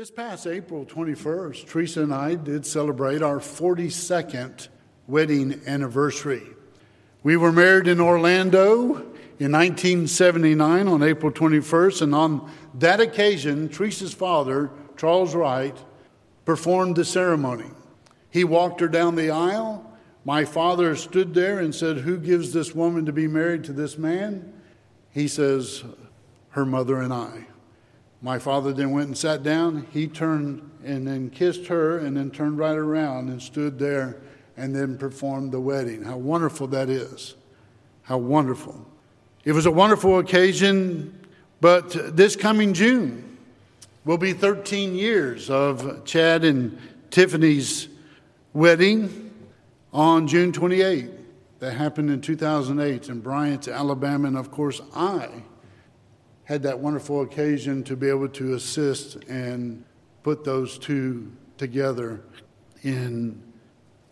This past April 21st, Teresa and I did celebrate our 42nd wedding anniversary. We were married in Orlando in 1979 on April 21st, and on that occasion, Teresa's father, Charles Wright, performed the ceremony. He walked her down the aisle. My father stood there and said, Who gives this woman to be married to this man? He says, Her mother and I. My father then went and sat down. He turned and then kissed her and then turned right around and stood there and then performed the wedding. How wonderful that is. How wonderful. It was a wonderful occasion, but this coming June will be 13 years of Chad and Tiffany's wedding on June 28th. That happened in 2008 in Bryant, Alabama, and of course, I had that wonderful occasion to be able to assist and put those two together in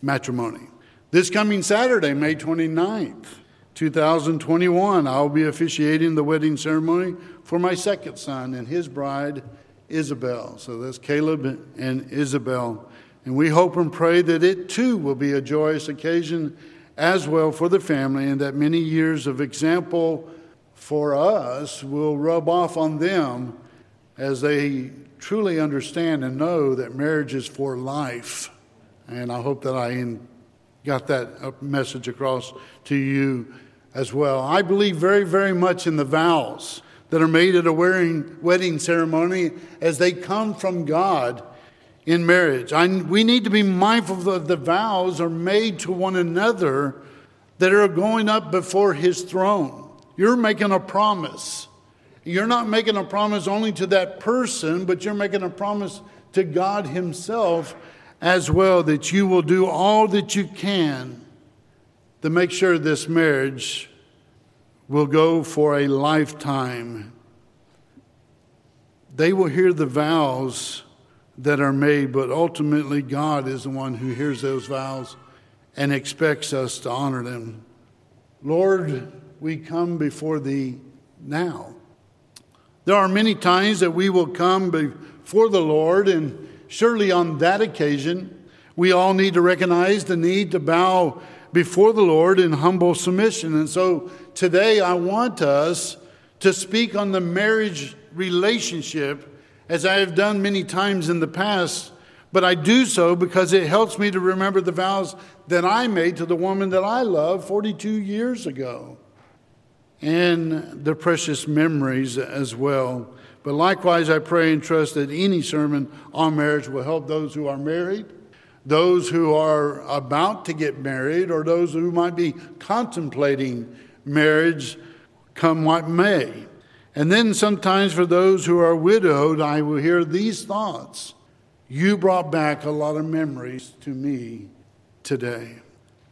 matrimony. This coming Saturday, May 29th, 2021, I'll be officiating the wedding ceremony for my second son and his bride, Isabel. So that's Caleb and Isabel. And we hope and pray that it too will be a joyous occasion as well for the family and that many years of example for us will rub off on them as they truly understand and know that marriage is for life. And I hope that I got that message across to you as well. I believe very, very much in the vows that are made at a wedding ceremony as they come from God in marriage. I, we need to be mindful that the vows are made to one another that are going up before His throne. You're making a promise. You're not making a promise only to that person, but you're making a promise to God Himself as well that you will do all that you can to make sure this marriage will go for a lifetime. They will hear the vows that are made, but ultimately, God is the one who hears those vows and expects us to honor them. Lord, we come before thee now. There are many times that we will come before the Lord, and surely on that occasion, we all need to recognize the need to bow before the Lord in humble submission. And so today I want us to speak on the marriage relationship as I have done many times in the past, but I do so because it helps me to remember the vows that I made to the woman that I love 42 years ago and the precious memories as well. But likewise, I pray and trust that any sermon on marriage will help those who are married, those who are about to get married, or those who might be contemplating marriage, come what may. And then sometimes for those who are widowed, I will hear these thoughts. You brought back a lot of memories to me today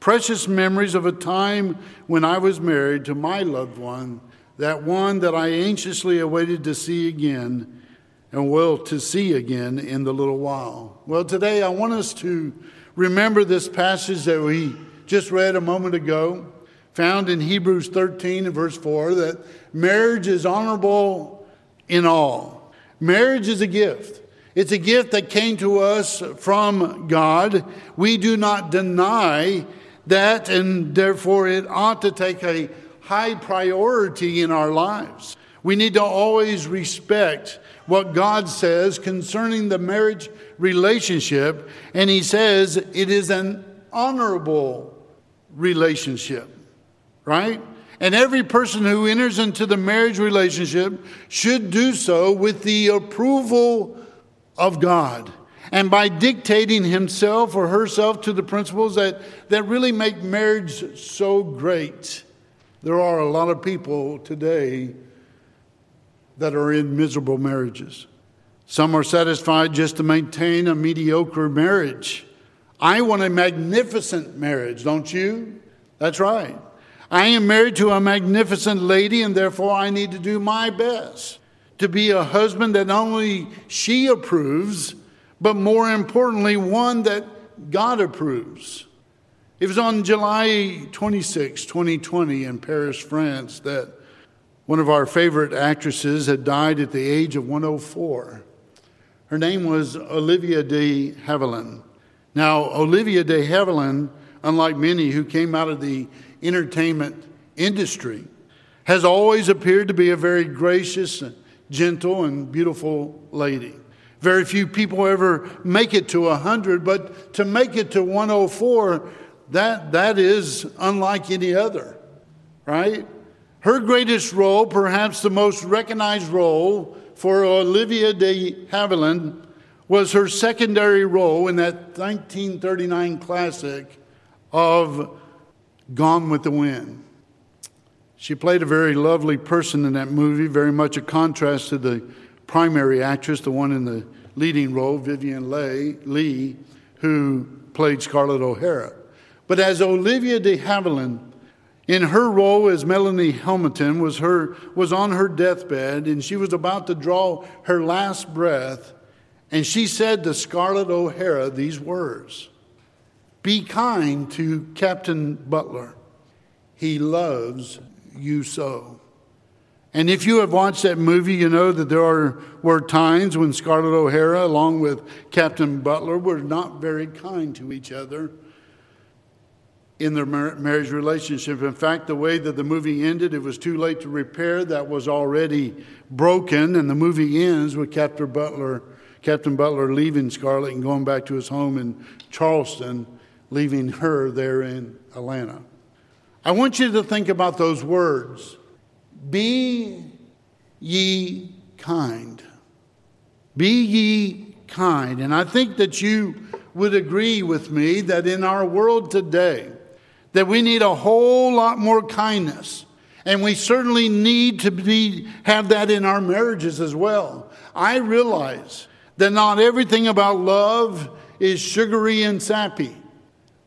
precious memories of a time when I was married to my loved one, that one that I anxiously awaited to see again and will to see again in the little while. Well, today I want us to remember this passage that we just read a moment ago, found in Hebrews 13 and verse 4, that marriage is honorable in all. Marriage is a gift. It's a gift that came to us from God. We do not deny that, and therefore it ought to take a high priority in our lives. We need to always respect what God says concerning the marriage relationship, and He says it is an honorable relationship, right? And every person who enters into the marriage relationship should do so with the approval of God and by dictating himself or herself to the principles that, that really make marriage so great. There are a lot of people today that are in miserable marriages. Some are satisfied just to maintain a mediocre marriage. I want a magnificent marriage, don't you? That's right. I am married to a magnificent lady, and therefore I need to do my best to be a husband that not only she approves, but more importantly, one that God approves. It was on July 26, 2020, in Paris, France, that one of our favorite actresses had died at the age of 104. Her name was Olivia de Havilland. Now, Olivia de Havilland, unlike many who came out of the entertainment industry, has always appeared to be a very gracious, gentle, and beautiful lady. Very few people ever make it to 100, but to make it to 104, that, that is unlike any other, right? Her greatest role, perhaps the most recognized role for Olivia de Havilland, was her secondary role in that 1939 classic of Gone with the Wind. She played a very lovely person in that movie, very much a contrast to the primary actress, the one in the leading role, Vivien Leigh, who played Scarlett O'Hara. But as Olivia de Havilland, in her role as Melanie Hamilton, was, her, was on her deathbed and she was about to draw her last breath, and she said to Scarlett O'Hara these words Be kind to Captain Butler. He loves you so. And if you have watched that movie, you know that there are, were times when Scarlett O'Hara, along with Captain Butler, were not very kind to each other in their marriage relationship. In fact, the way that the movie ended, it was too late to repair. That was already broken, and the movie ends with Captain Butler, Captain Butler leaving Scarlett and going back to his home in Charleston, leaving her there in Atlanta. I want you to think about those words be ye kind. Be ye kind. And I think that you would agree with me that in our world today, that we need a whole lot more kindness. And we certainly need to be, have that in our marriages as well. I realize that not everything about love is sugary and sappy,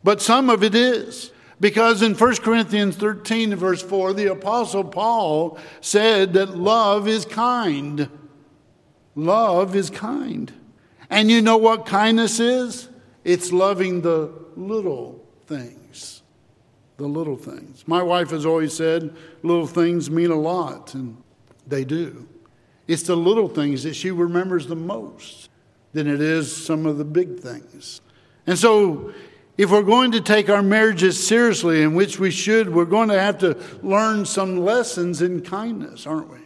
but some of it is. Because in 1 Corinthians 13, verse 4, the Apostle Paul said that love is kind. Love is kind. And you know what kindness is? It's loving the little things. The little things. My wife has always said little things mean a lot, and they do. It's the little things that she remembers the most than it is some of the big things. And so if we're going to take our marriages seriously, in which we should, we're going to have to learn some lessons in kindness, aren't we?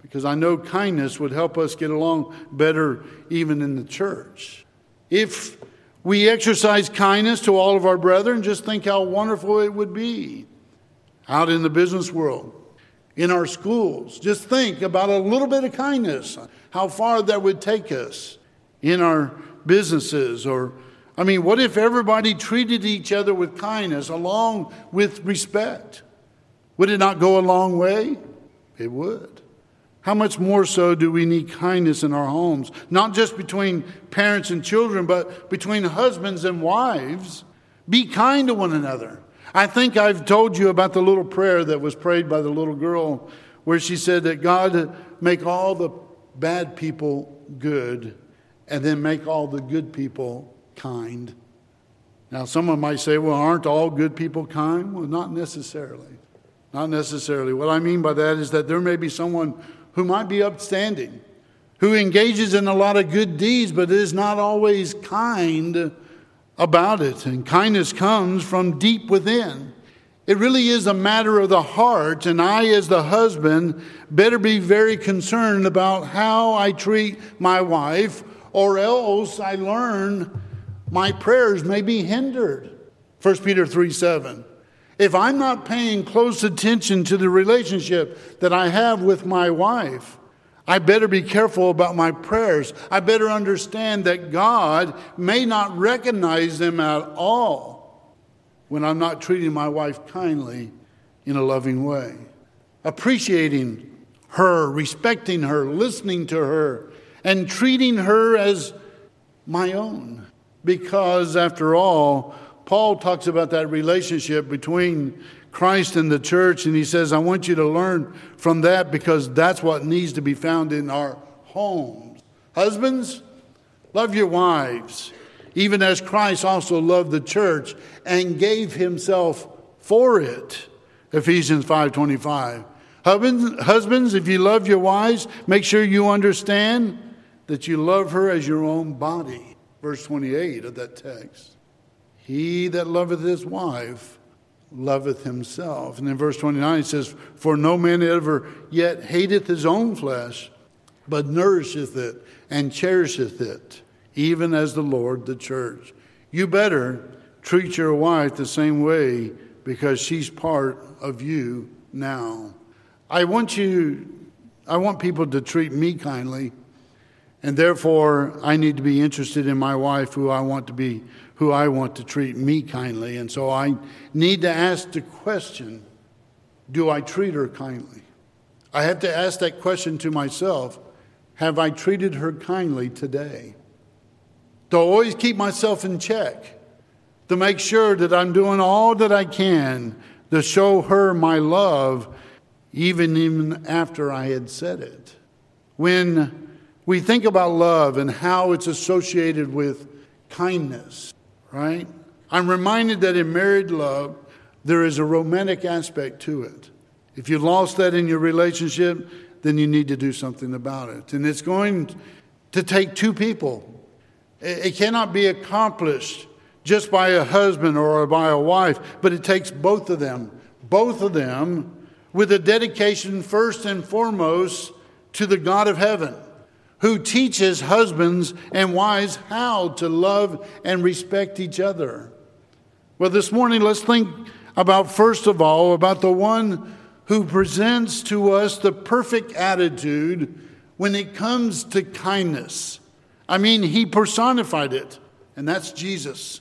Because I know kindness would help us get along better even in the church. If we exercise kindness to all of our brethren, just think how wonderful it would be out in the business world, in our schools. Just think about a little bit of kindness, how far that would take us in our businesses or I mean, what if everybody treated each other with kindness along with respect? Would it not go a long way? It would. How much more so do we need kindness in our homes? Not just between parents and children, but between husbands and wives. Be kind to one another. I think I've told you about the little prayer that was prayed by the little girl where she said that God make all the bad people good and then make all the good people kind. Now, someone might say, well, aren't all good people kind? Well, not necessarily. Not necessarily. What I mean by that is that there may be someone who might be upstanding, who engages in a lot of good deeds, but is not always kind about it. And kindness comes from deep within. It really is a matter of the heart, and I, as the husband, better be very concerned about how I treat my wife, or else I learn my prayers may be hindered. 1 Peter 3 7. If I'm not paying close attention to the relationship that I have with my wife, I better be careful about my prayers. I better understand that God may not recognize them at all when I'm not treating my wife kindly in a loving way. Appreciating her, respecting her, listening to her, and treating her as my own because, after all, Paul talks about that relationship between Christ and the church, and he says, I want you to learn from that because that's what needs to be found in our homes. Husbands, love your wives, even as Christ also loved the church and gave himself for it. Ephesians 5:25. Husbands, if you love your wives, make sure you understand that you love her as your own body. Verse 28 of that text. He that loveth his wife loveth himself. And in verse 29 it says, For no man ever yet hateth his own flesh, but nourisheth it and cherisheth it, even as the Lord the church. You better treat your wife the same way because she's part of you now. I want you, I want people to treat me kindly, and therefore I need to be interested in my wife who I want to be, who I want to treat me kindly. And so I need to ask the question do I treat her kindly? I have to ask that question to myself have I treated her kindly today? To always keep myself in check, to make sure that I'm doing all that I can to show her my love, even, even after I had said it. When we think about love and how it's associated with kindness, right? I'm reminded that in married love, there is a romantic aspect to it. If you lost that in your relationship, then you need to do something about it. And it's going to take two people. It cannot be accomplished just by a husband or by a wife, but it takes both of them, both of them with a dedication first and foremost to the God of heaven, who teaches husbands and wives how to love and respect each other. Well, this morning, let's think about, first of all, about the one who presents to us the perfect attitude when it comes to kindness. I mean, he personified it, and that's Jesus.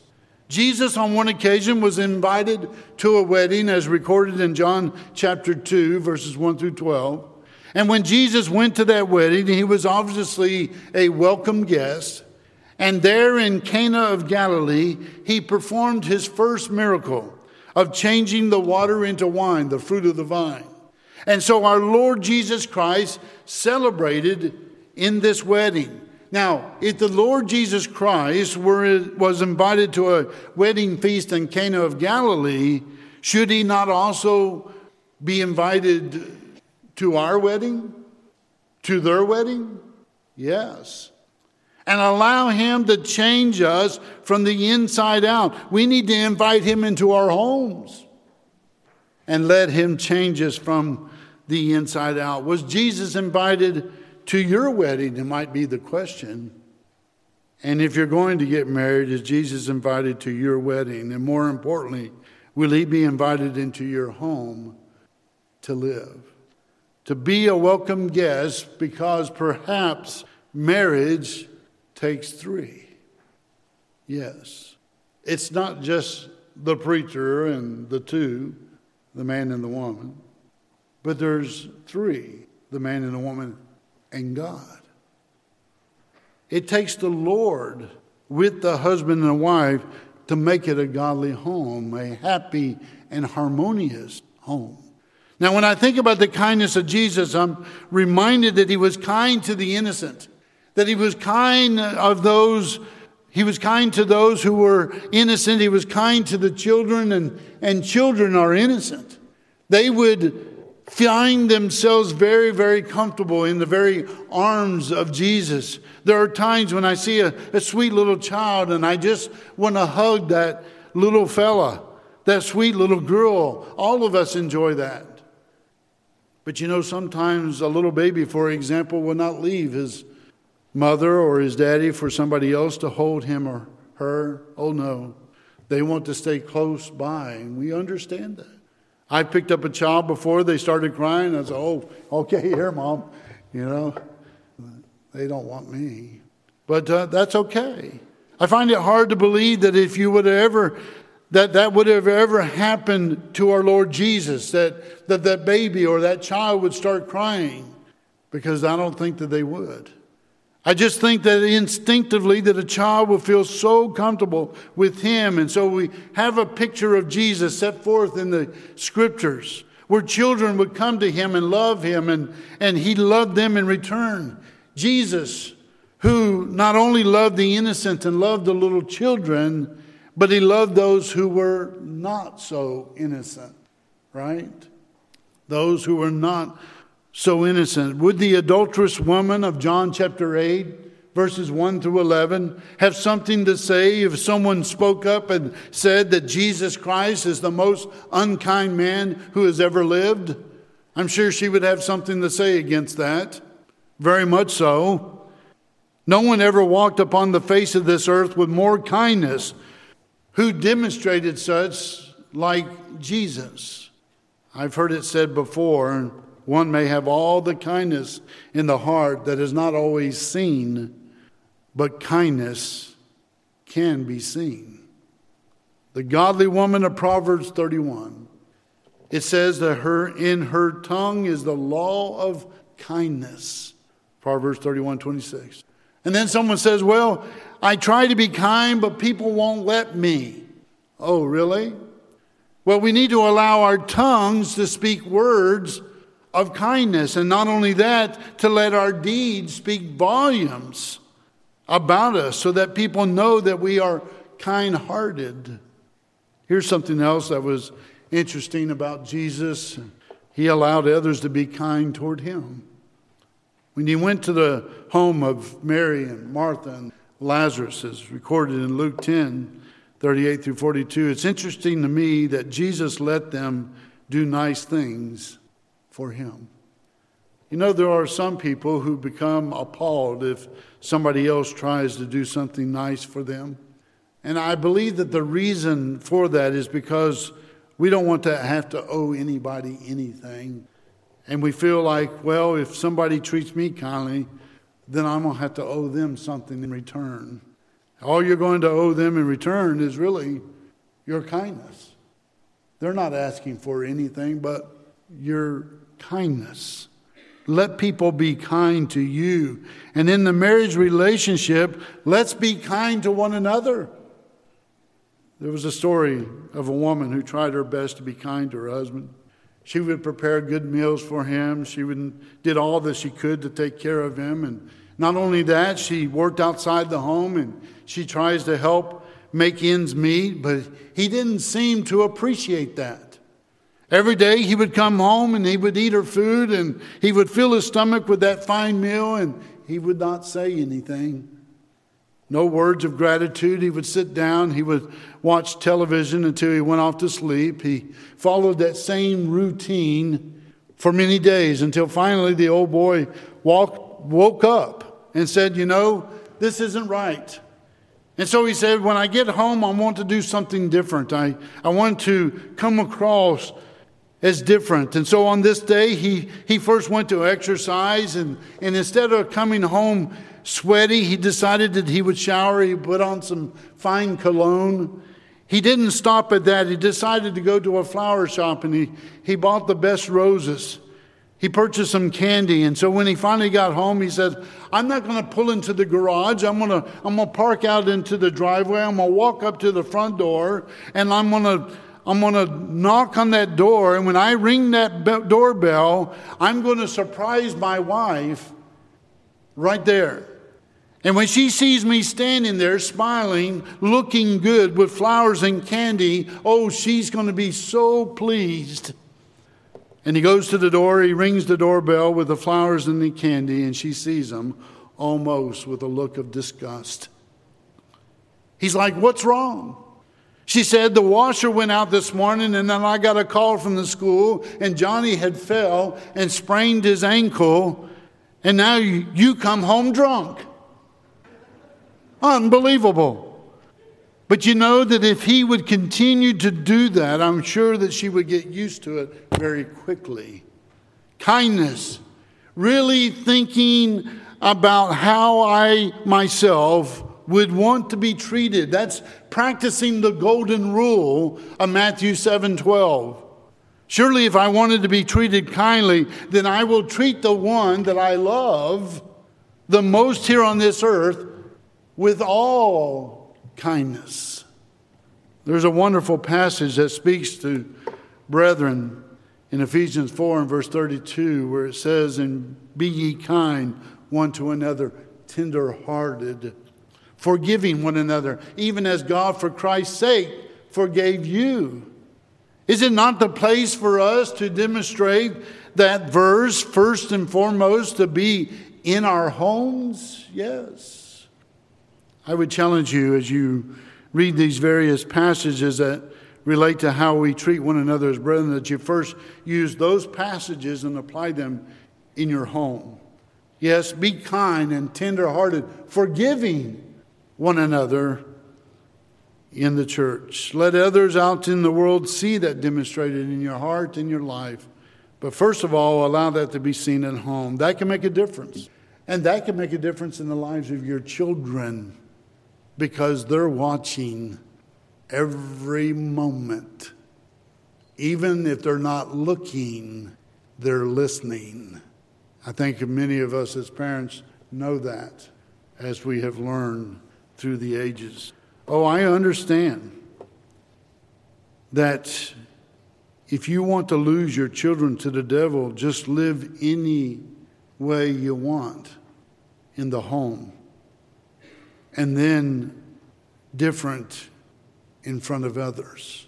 Jesus, on one occasion, was invited to a wedding, as recorded in John chapter 2, verses 1 through 12. And when Jesus went to that wedding, he was obviously a welcome guest. And there in Cana of Galilee, he performed his first miracle of changing the water into wine, the fruit of the vine. And so our Lord Jesus Christ celebrated in this wedding. Now, if the Lord Jesus Christ were, was invited to a wedding feast in Cana of Galilee, should he not also be invited to our wedding? To their wedding? Yes and allow Him to change us from the inside out. We need to invite Him into our homes and let Him change us from the inside out. Was Jesus invited to your wedding? It might be the question. And if you're going to get married, is Jesus invited to your wedding? And more importantly, will He be invited into your home to live? To be a welcome guest because perhaps marriage takes three. Yes. It's not just the preacher and the two, the man and the woman, but there's three the man and the woman and God. It takes the Lord with the husband and the wife to make it a godly home, a happy and harmonious home. Now, when I think about the kindness of Jesus, I'm reminded that he was kind to the innocent that he was kind of those he was kind to those who were innocent he was kind to the children and, and children are innocent. They would find themselves very very comfortable in the very arms of jesus. There are times when i see a, a sweet little child and i just want to hug that little fella that sweet little girl. All of us enjoy that but you know sometimes a little baby for example will not leave his mother or his daddy for somebody else to hold him or her. Oh no. They want to stay close by, and we understand that. I picked up a child before they started crying. I said, Oh, okay, here, mom. You know, they don't want me. But uh, that's okay. I find it hard to believe that if you would ever, that that would have ever happened to our Lord Jesus, that, that that baby or that child would start crying, because I don't think that they would. I just think that instinctively that a child will feel so comfortable with him. And so we have a picture of Jesus set forth in the scriptures where children would come to him and love him and, and he loved them in return. Jesus, who not only loved the innocent and loved the little children, but he loved those who were not so innocent, right? Those who were not so innocent. Would the adulterous woman of John chapter 8 verses 1 through 11, have something to say if someone spoke up and said that Jesus Christ is the most unkind man who has ever lived? I'm sure she would have something to say against that. Very much so. No one ever walked upon the face of this earth with more kindness who demonstrated such like Jesus. I've heard it said before one may have all the kindness in the heart that is not always seen, but kindness can be seen. The godly woman of Proverbs 31. It says that her in her tongue is the law of kindness. Proverbs 31, 26. And then someone says, Well, I try to be kind, but people won't let me. Oh, really? Well, we need to allow our tongues to speak words of kindness. And not only that, to let our deeds speak volumes about us so that people know that we are kind hearted. Here's something else that was interesting about Jesus he allowed others to be kind toward him. When he went to the home of Mary and Martha and Lazarus, as recorded in Luke 10 38 through 42, it's interesting to me that Jesus let them do nice things for him. You know, there are some people who become appalled if somebody else tries to do something nice for them. And I believe that the reason for that is because we don't want to have to owe anybody anything. And we feel like, well, if somebody treats me kindly, then I'm going to have to owe them something in return. All you're going to owe them in return is really your kindness. They're not asking for anything but your kindness. Let people be kind to you. And in the marriage relationship, let's be kind to one another. There was a story of a woman who tried her best to be kind to her husband. She would prepare good meals for him. She would, did all that she could to take care of him. And not only that, she worked outside the home and she tries to help make ends meet, but he didn't seem to appreciate that. Every day he would come home and he would eat her food and he would fill his stomach with that fine meal and he would not say anything. No words of gratitude. He would sit down, he would watch television until he went off to sleep. He followed that same routine for many days until finally the old boy walked, woke up and said, You know, this isn't right. And so he said, When I get home, I want to do something different. I, I want to come across as different. And so on this day, he, he first went to exercise, and, and instead of coming home sweaty, he decided that he would shower. He put on some fine cologne. He didn't stop at that. He decided to go to a flower shop and he, he bought the best roses. He purchased some candy. And so when he finally got home, he said, I'm not going to pull into the garage. I'm going to I'm going to park out into the driveway. I'm going to walk up to the front door and I'm going to I'm going to knock on that door, and when I ring that be- doorbell, I'm going to surprise my wife right there. And when she sees me standing there smiling, looking good with flowers and candy, oh, she's going to be so pleased. And he goes to the door, he rings the doorbell with the flowers and the candy, and she sees him almost with a look of disgust. He's like, What's wrong? She said, The washer went out this morning, and then I got a call from the school, and Johnny had fell and sprained his ankle, and now you come home drunk. Unbelievable. But you know that if he would continue to do that, I'm sure that she would get used to it very quickly. Kindness, really thinking about how I myself would want to be treated. That's practicing the golden rule of Matthew 7 12. Surely, if I wanted to be treated kindly, then I will treat the one that I love the most here on this earth with all kindness. There's a wonderful passage that speaks to brethren in Ephesians 4 and verse 32, where it says, And be ye kind one to another, tender hearted forgiving one another, even as God, for Christ's sake, forgave you. Is it not the place for us to demonstrate that verse, first and foremost, to be in our homes? Yes. I would challenge you as you read these various passages that relate to how we treat one another as brethren that you first use those passages and apply them in your home. Yes, be kind and tenderhearted, forgiving one another in the church. Let others out in the world see that demonstrated in your heart and your life. But first of all, allow that to be seen at home. That can make a difference. And that can make a difference in the lives of your children because they're watching every moment. Even if they're not looking, they're listening. I think many of us as parents know that as we have learned through the ages. Oh, I understand that if you want to lose your children to the devil, just live any way you want in the home. And then different in front of others.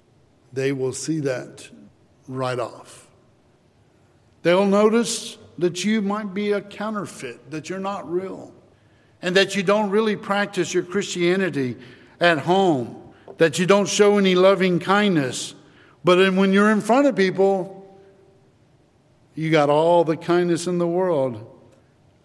They will see that right off. They'll notice that you might be a counterfeit, that you're not real, and that you don't really practice your Christianity at home, that you don't show any loving kindness. But when you're in front of people, you got all the kindness in the world.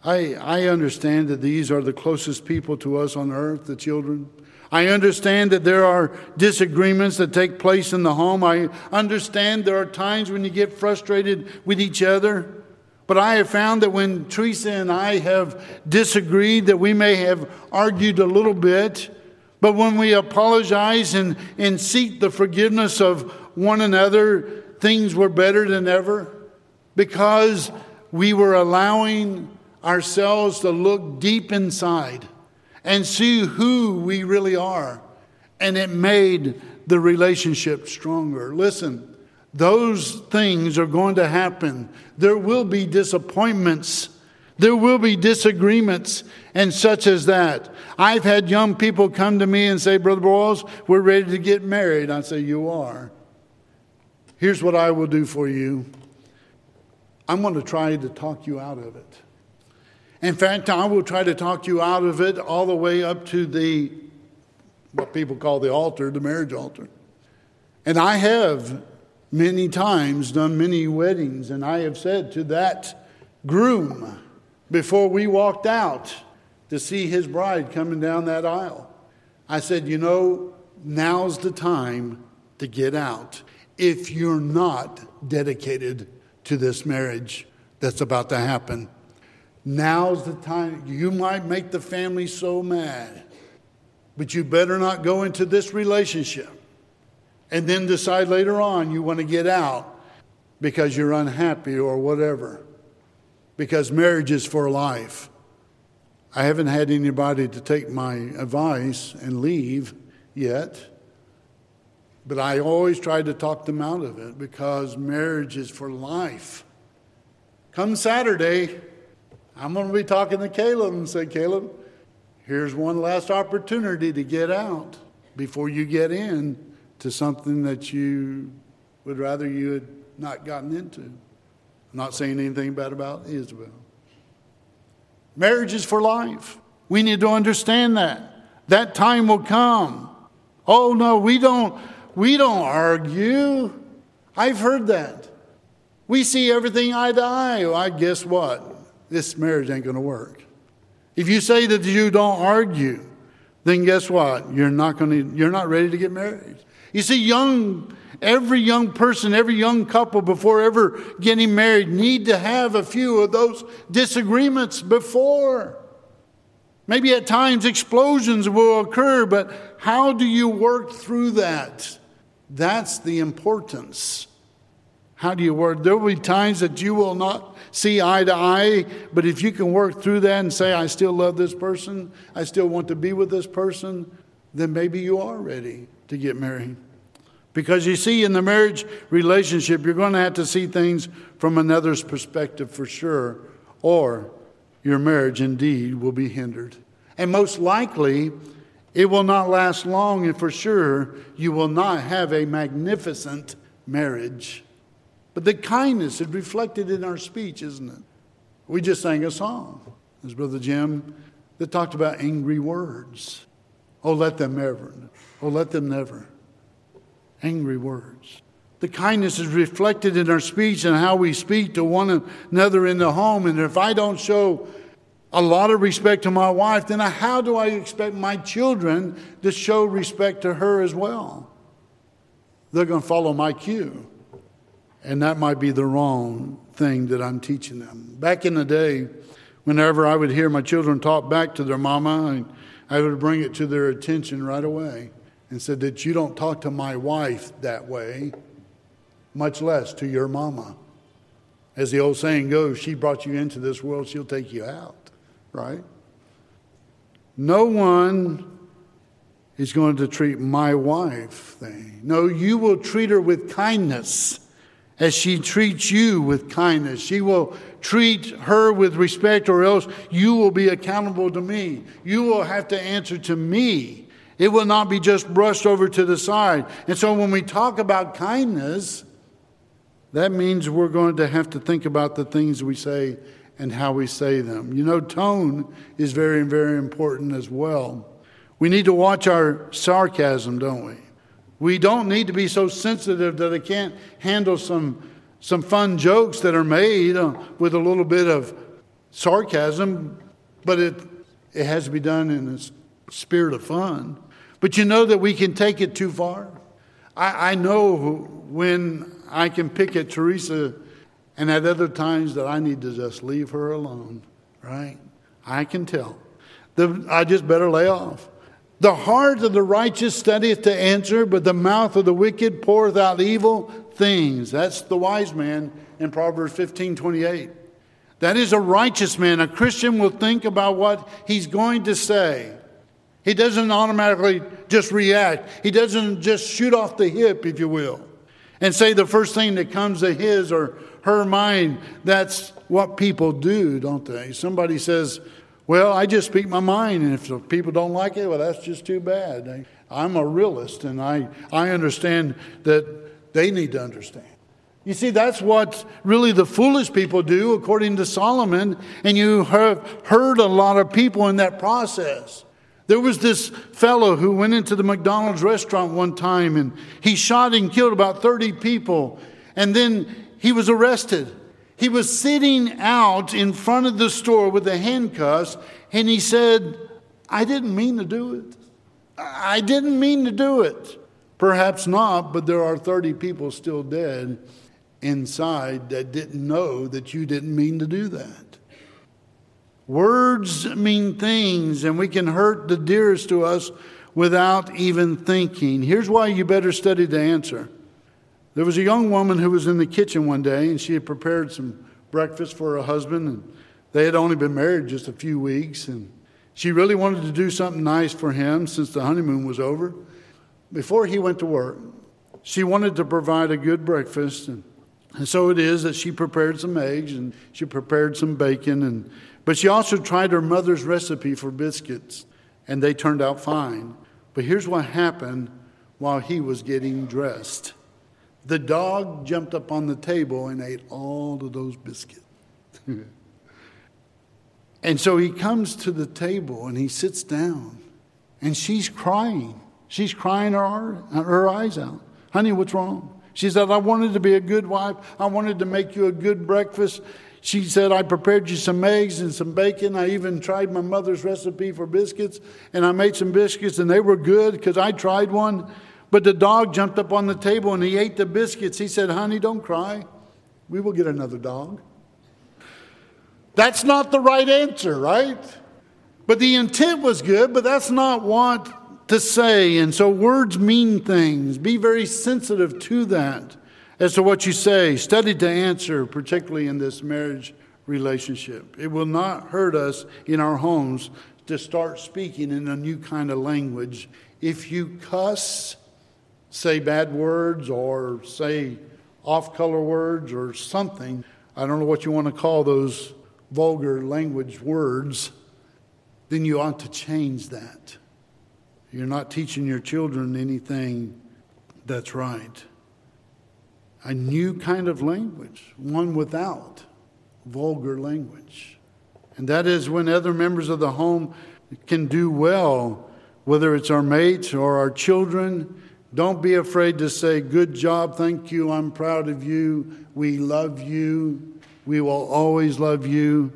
I, I understand that these are the closest people to us on earth, the children. I understand that there are disagreements that take place in the home. I understand there are times when you get frustrated with each other. But I have found that when Teresa and I have disagreed, that we may have argued a little bit, but when we apologize and, and seek the forgiveness of one another, things were better than ever because we were allowing ourselves to look deep inside and see who we really are. And it made the relationship stronger. Listen, those things are going to happen. There will be disappointments. There will be disagreements and such as that. I've had young people come to me and say, Brother Broyles, we're ready to get married. I say, You are. Here's what I will do for you I'm going to try to talk you out of it. In fact, I will try to talk you out of it all the way up to the, what people call the altar, the marriage altar. And I have many times done many weddings, and I have said to that groom before we walked out to see his bride coming down that aisle, I said, You know, now's the time to get out if you're not dedicated to this marriage that's about to happen. Now's the time. You might make the family so mad, but you better not go into this relationship and then decide later on you want to get out because you're unhappy or whatever. Because marriage is for life. I haven't had anybody to take my advice and leave yet, but I always try to talk them out of it because marriage is for life. Come Saturday, I'm going to be talking to Caleb and say, Caleb, here's one last opportunity to get out before you get in to something that you would rather you had not gotten into. I'm not saying anything bad about Isabel. Marriage is for life. We need to understand that. That time will come. Oh no, we don't we don't argue. I've heard that. We see everything eye to eye. I guess what? This marriage ain't going to work. If you say that you don't argue, then guess what? You're not going to you're not ready to get married. You see, young, every young person, every young couple before ever getting married need to have a few of those disagreements before. Maybe at times explosions will occur, but how do you work through that? That's the importance. How do you work? There will be times that you will not see eye to eye, but if you can work through that and say, I still love this person, I still want to be with this person, then maybe you are ready to get married. Because you see, in the marriage relationship, you're going to have to see things from another's perspective for sure, or your marriage indeed will be hindered. And most likely, it will not last long, and for sure, you will not have a magnificent marriage. But the kindness is reflected in our speech, isn't it? We just sang a song, as Brother Jim, that talked about angry words. Oh, let them never. Oh, let them never. Angry words. The kindness is reflected in our speech and how we speak to one another in the home. And if I don't show a lot of respect to my wife, then how do I expect my children to show respect to her as well? They're going to follow my cue. And that might be the wrong thing that I'm teaching them. Back in the day, whenever I would hear my children talk back to their mama, I would bring it to their attention right away and said that you don't talk to my wife that way, much less to your mama. As the old saying goes, she brought you into this world, she'll take you out right? No one is going to treat my wife thing. No, you will treat her with kindness as she treats you with kindness. She will treat her with respect, or else you will be accountable to me. You will have to answer to me. It will not be just brushed over to the side. And so when we talk about kindness, that means we're going to have to think about the things we say and how we say them. You know, tone is very, very important as well. We need to watch our sarcasm, don't we? We don't need to be so sensitive that I can't handle some, some fun jokes that are made uh, with a little bit of sarcasm, but it, it has to be done in a spirit of fun. But you know that we can take it too far. I, I know when I can pick at Teresa and at other times that I need to just leave her alone, right? I can tell. The, I just better lay off. The heart of the righteous studieth to answer, but the mouth of the wicked poureth out evil things. That's the wise man in Proverbs 15 28. That is a righteous man. A Christian will think about what he's going to say. He doesn't automatically just react, he doesn't just shoot off the hip, if you will, and say the first thing that comes to his or her mind. That's what people do, don't they? Somebody says, Well, I just speak my mind, and if people don't like it, well, that's just too bad. I'm a realist, and I, I understand that they need to understand. You see, that's what really the foolish people do, according to Solomon, and you have heard a lot of people in that process. There was this fellow who went into the McDonald's restaurant one time and he shot and killed about 30 people. And then he was arrested. He was sitting out in front of the store with the handcuffs, and he said, I didn't mean to do it. I didn't mean to do it. Perhaps not, but there are 30 people still dead inside that didn't know that you didn't mean to do that. Words mean things, and we can hurt the dearest to us without even thinking. Here's why you better study the answer. There was a young woman who was in the kitchen one day, and she had prepared some breakfast for her husband, and they had only been married just a few weeks, and she really wanted to do something nice for him since the honeymoon was over. Before he went to work, she wanted to provide a good breakfast, and, and so it is that she prepared some eggs and she prepared some bacon, and but she also tried her mother's recipe for biscuits, and they turned out fine. But here's what happened while he was getting dressed. The dog jumped up on the table and ate all of those biscuits. and so he comes to the table and he sits down and she's crying. She's crying her, her eyes out. Honey, what's wrong? She said, I wanted to be a good wife. I wanted to make you a good breakfast. She said, I prepared you some eggs and some bacon. I even tried my mother's recipe for biscuits, and I made some biscuits, and they were good because I tried one. But the dog jumped up on the table and he ate the biscuits. He said, Honey, don't cry. We will get another dog. That's not the right answer, right? But the intent was good, but that's not what to say. And so words mean things. Be very sensitive to that as to what you say. Study to answer, particularly in this marriage relationship. It will not hurt us in our homes to start speaking in a new kind of language. If you cuss, say bad words or say off color words or something. I don't know what you want to call those vulgar language words. Then you ought to change that. You're not teaching your children anything that's right. A new kind of language, one without vulgar language. And that is when other members of the home can do well whether it's our mates or our children. Don't be afraid to say, Good job, thank you, I'm proud of you, we love you, we will always love you.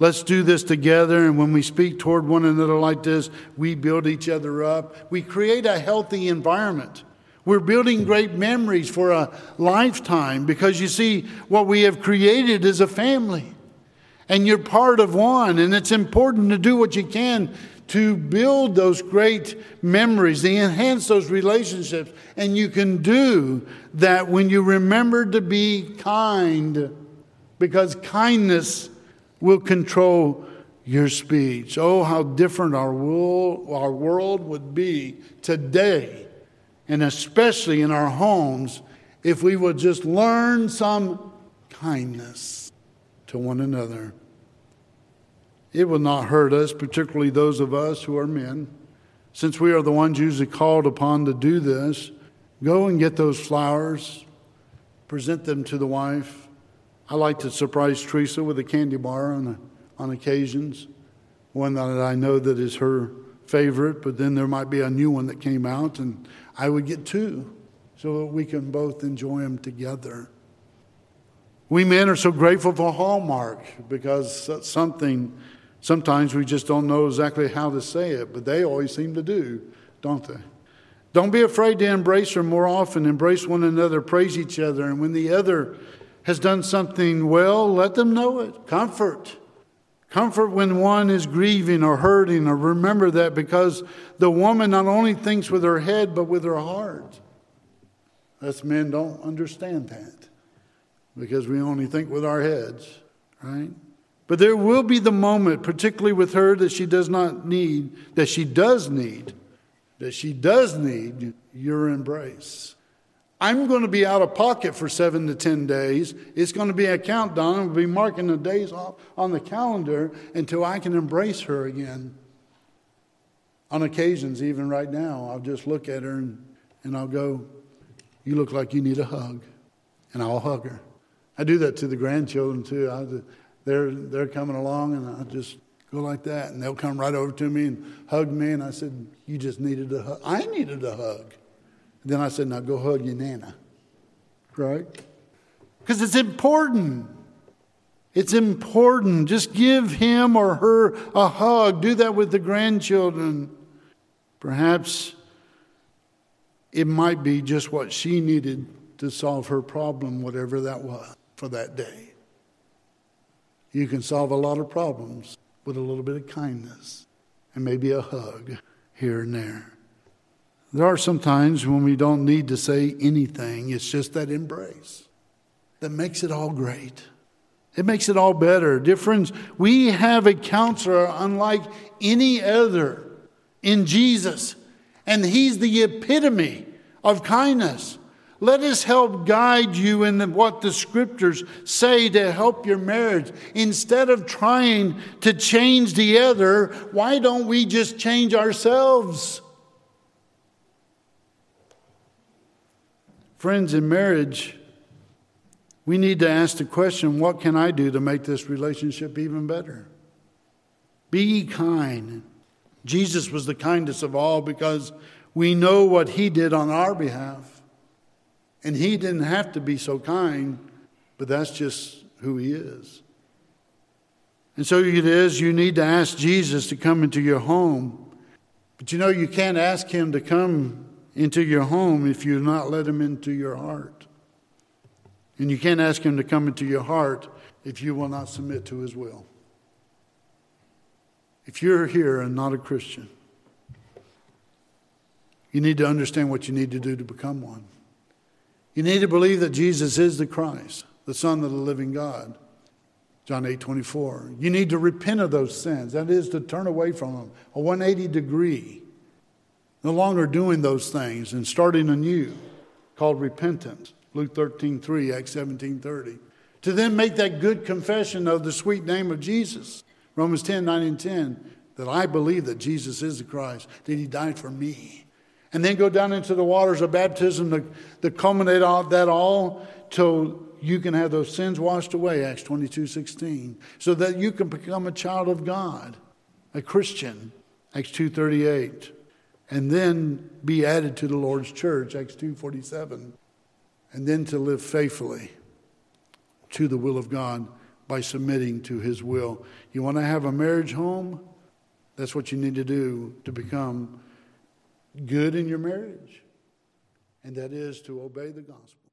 Let's do this together. And when we speak toward one another like this, we build each other up. We create a healthy environment. We're building great memories for a lifetime because you see, what we have created is a family. And you're part of one. And it's important to do what you can to build those great memories, to enhance those relationships. And you can do that when you remember to be kind, because kindness will control your speech. Oh, how different our world, our world would be today, and especially in our homes, if we would just learn some kindness to one another. It will not hurt us, particularly those of us who are men. Since we are the ones usually called upon to do this, go and get those flowers, present them to the wife. I like to surprise Teresa with a candy bar on, on occasions, one that I know that is her favorite, but then there might be a new one that came out, and I would get two so that we can both enjoy them together. We men are so grateful for Hallmark because that's something Sometimes we just don't know exactly how to say it, but they always seem to do, don't they? Don't be afraid to embrace her more often. Embrace one another, praise each other. And when the other has done something well, let them know it. Comfort. Comfort when one is grieving or hurting, or remember that because the woman not only thinks with her head, but with her heart. Us men don't understand that because we only think with our heads, right? But there will be the moment, particularly with her, that she does not need, that she does need, that she does need your embrace. I'm going to be out of pocket for seven to 10 days. It's going to be a countdown. I'll be marking the days off on the calendar until I can embrace her again. On occasions, even right now, I'll just look at her and, and I'll go, You look like you need a hug. And I'll hug her. I do that to the grandchildren too. I, they're, they're coming along, and I just go like that, and they'll come right over to me and hug me. And I said, You just needed a hug. I needed a hug. And then I said, Now go hug your Nana. Right? Because it's important. It's important. Just give him or her a hug. Do that with the grandchildren. Perhaps it might be just what she needed to solve her problem, whatever that was for that day. You can solve a lot of problems with a little bit of kindness and maybe a hug here and there. There are some times when we don't need to say anything, it's just that embrace that makes it all great. It makes it all better. Dear friends, we have a counselor unlike any other in Jesus, and he's the epitome of kindness. Let us help guide you in what the scriptures say to help your marriage. Instead of trying to change the other, why don't we just change ourselves? Friends, in marriage, we need to ask the question what can I do to make this relationship even better? Be kind. Jesus was the kindest of all because we know what he did on our behalf. And he didn't have to be so kind, but that's just who he is. And so it is, you need to ask Jesus to come into your home. But you know, you can't ask him to come into your home if you not let him into your heart. And you can't ask him to come into your heart if you will not submit to his will. If you're here and not a Christian, you need to understand what you need to do to become one. You need to believe that Jesus is the Christ, the Son of the living God. John 8 24. You need to repent of those sins. That is to turn away from them, a 180 degree. No longer doing those things and starting anew, called repentance. Luke 13 3, Acts 17 30. To then make that good confession of the sweet name of Jesus. Romans 10 9 and 10. That I believe that Jesus is the Christ, that he died for me and then go down into the waters of baptism to, to culminate all, that all till you can have those sins washed away, Acts 22 16, so that you can become a child of God, a Christian, Acts 2 38. and then be added to the Lord's church, Acts 2:47, and then to live faithfully to the will of God by submitting to his will. You want to have a marriage home? That's what you need to do to become good in your marriage. And that is to obey the gospel.